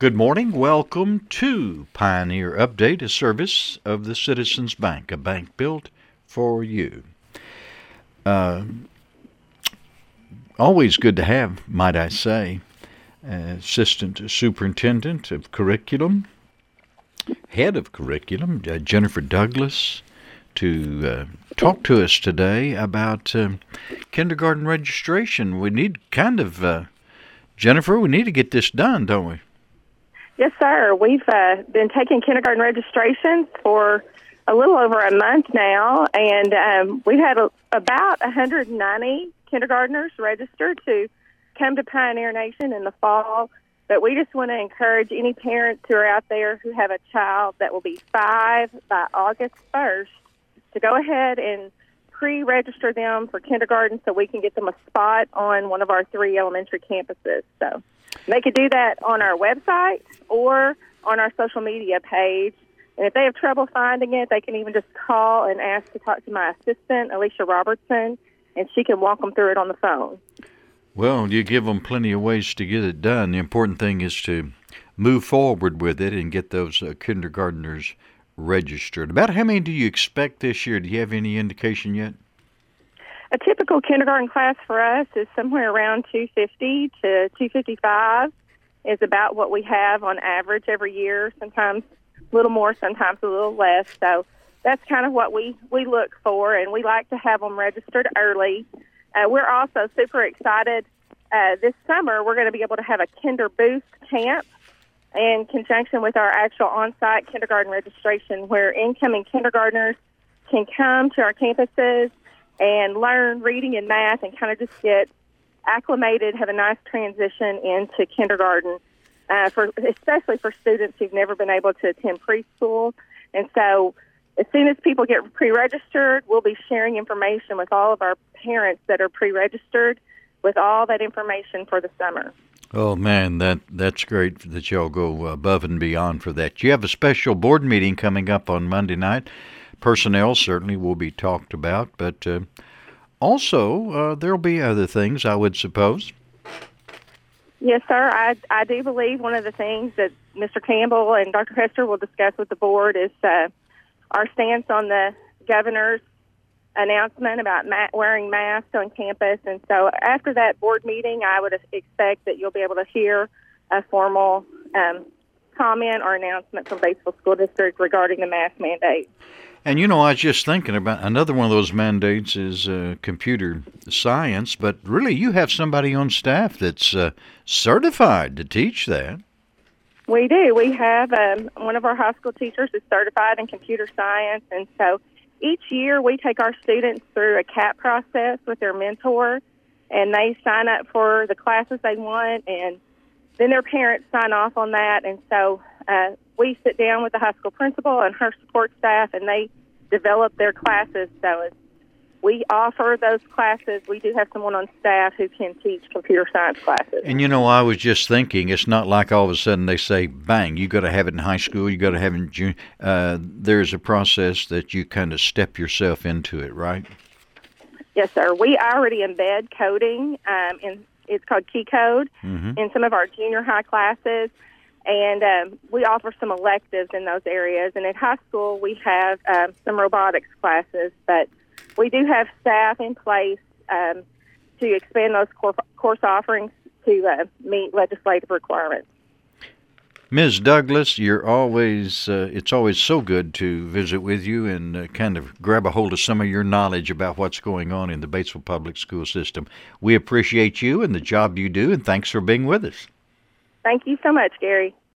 Good morning. Welcome to Pioneer Update, a service of the Citizens Bank, a bank built for you. Uh, always good to have, might I say, Assistant Superintendent of Curriculum, Head of Curriculum, uh, Jennifer Douglas, to uh, talk to us today about uh, kindergarten registration. We need kind of, uh, Jennifer, we need to get this done, don't we? Yes, sir. We've uh, been taking kindergarten registrations for a little over a month now, and um, we've had a, about 190 kindergartners registered to come to Pioneer Nation in the fall. But we just want to encourage any parents who are out there who have a child that will be five by August 1st to go ahead and pre register them for kindergarten so we can get them a spot on one of our three elementary campuses. So they can do that on our website or on our social media page. And if they have trouble finding it, they can even just call and ask to talk to my assistant, Alicia Robertson, and she can walk them through it on the phone. Well, you give them plenty of ways to get it done. The important thing is to move forward with it and get those uh, kindergartners registered. About how many do you expect this year? Do you have any indication yet? A typical kindergarten class for us is somewhere around 250 to 255 is about what we have on average every year. Sometimes a little more, sometimes a little less. So that's kind of what we we look for, and we like to have them registered early. Uh, we're also super excited. Uh, this summer, we're going to be able to have a Kinder Boost camp in conjunction with our actual on-site kindergarten registration, where incoming kindergartners can come to our campuses and learn reading and math and kind of just get acclimated, have a nice transition into kindergarten, uh, for especially for students who've never been able to attend preschool. And so, as soon as people get pre-registered, we'll be sharing information with all of our parents that are pre-registered with all that information for the summer. Oh man, that that's great that y'all go above and beyond for that. You have a special board meeting coming up on Monday night personnel certainly will be talked about, but uh, also uh, there'll be other things, I would suppose. Yes, sir. I, I do believe one of the things that Mr. Campbell and Dr. Hester will discuss with the board is uh, our stance on the governor's announcement about ma- wearing masks on campus. And so after that board meeting, I would expect that you'll be able to hear a formal um, comment or announcement from Batesville School District regarding the mask mandate. And you know, I was just thinking about another one of those mandates is uh, computer science, but really you have somebody on staff that's uh, certified to teach that. We do. We have um, one of our high school teachers is certified in computer science, and so each year we take our students through a CAP process with their mentor, and they sign up for the classes they want, and then their parents sign off on that, and so uh, we sit down with the high school principal and her support staff, and they develop their classes. So as we offer those classes, we do have someone on staff who can teach computer science classes. And you know, I was just thinking, it's not like all of a sudden they say, "Bang!" You got to have it in high school. You got to have it in junior. Uh, there's a process that you kind of step yourself into it, right? Yes, sir. We already embed coding um, in. It's called Key Code mm-hmm. in some of our junior high classes and um, we offer some electives in those areas. And at high school, we have um, some robotics classes, but we do have staff in place um, to expand those course offerings to uh, meet legislative requirements. Ms. Douglas, you're always, uh, it's always so good to visit with you and uh, kind of grab a hold of some of your knowledge about what's going on in the Batesville Public School System. We appreciate you and the job you do, and thanks for being with us. Thank you so much, Gary.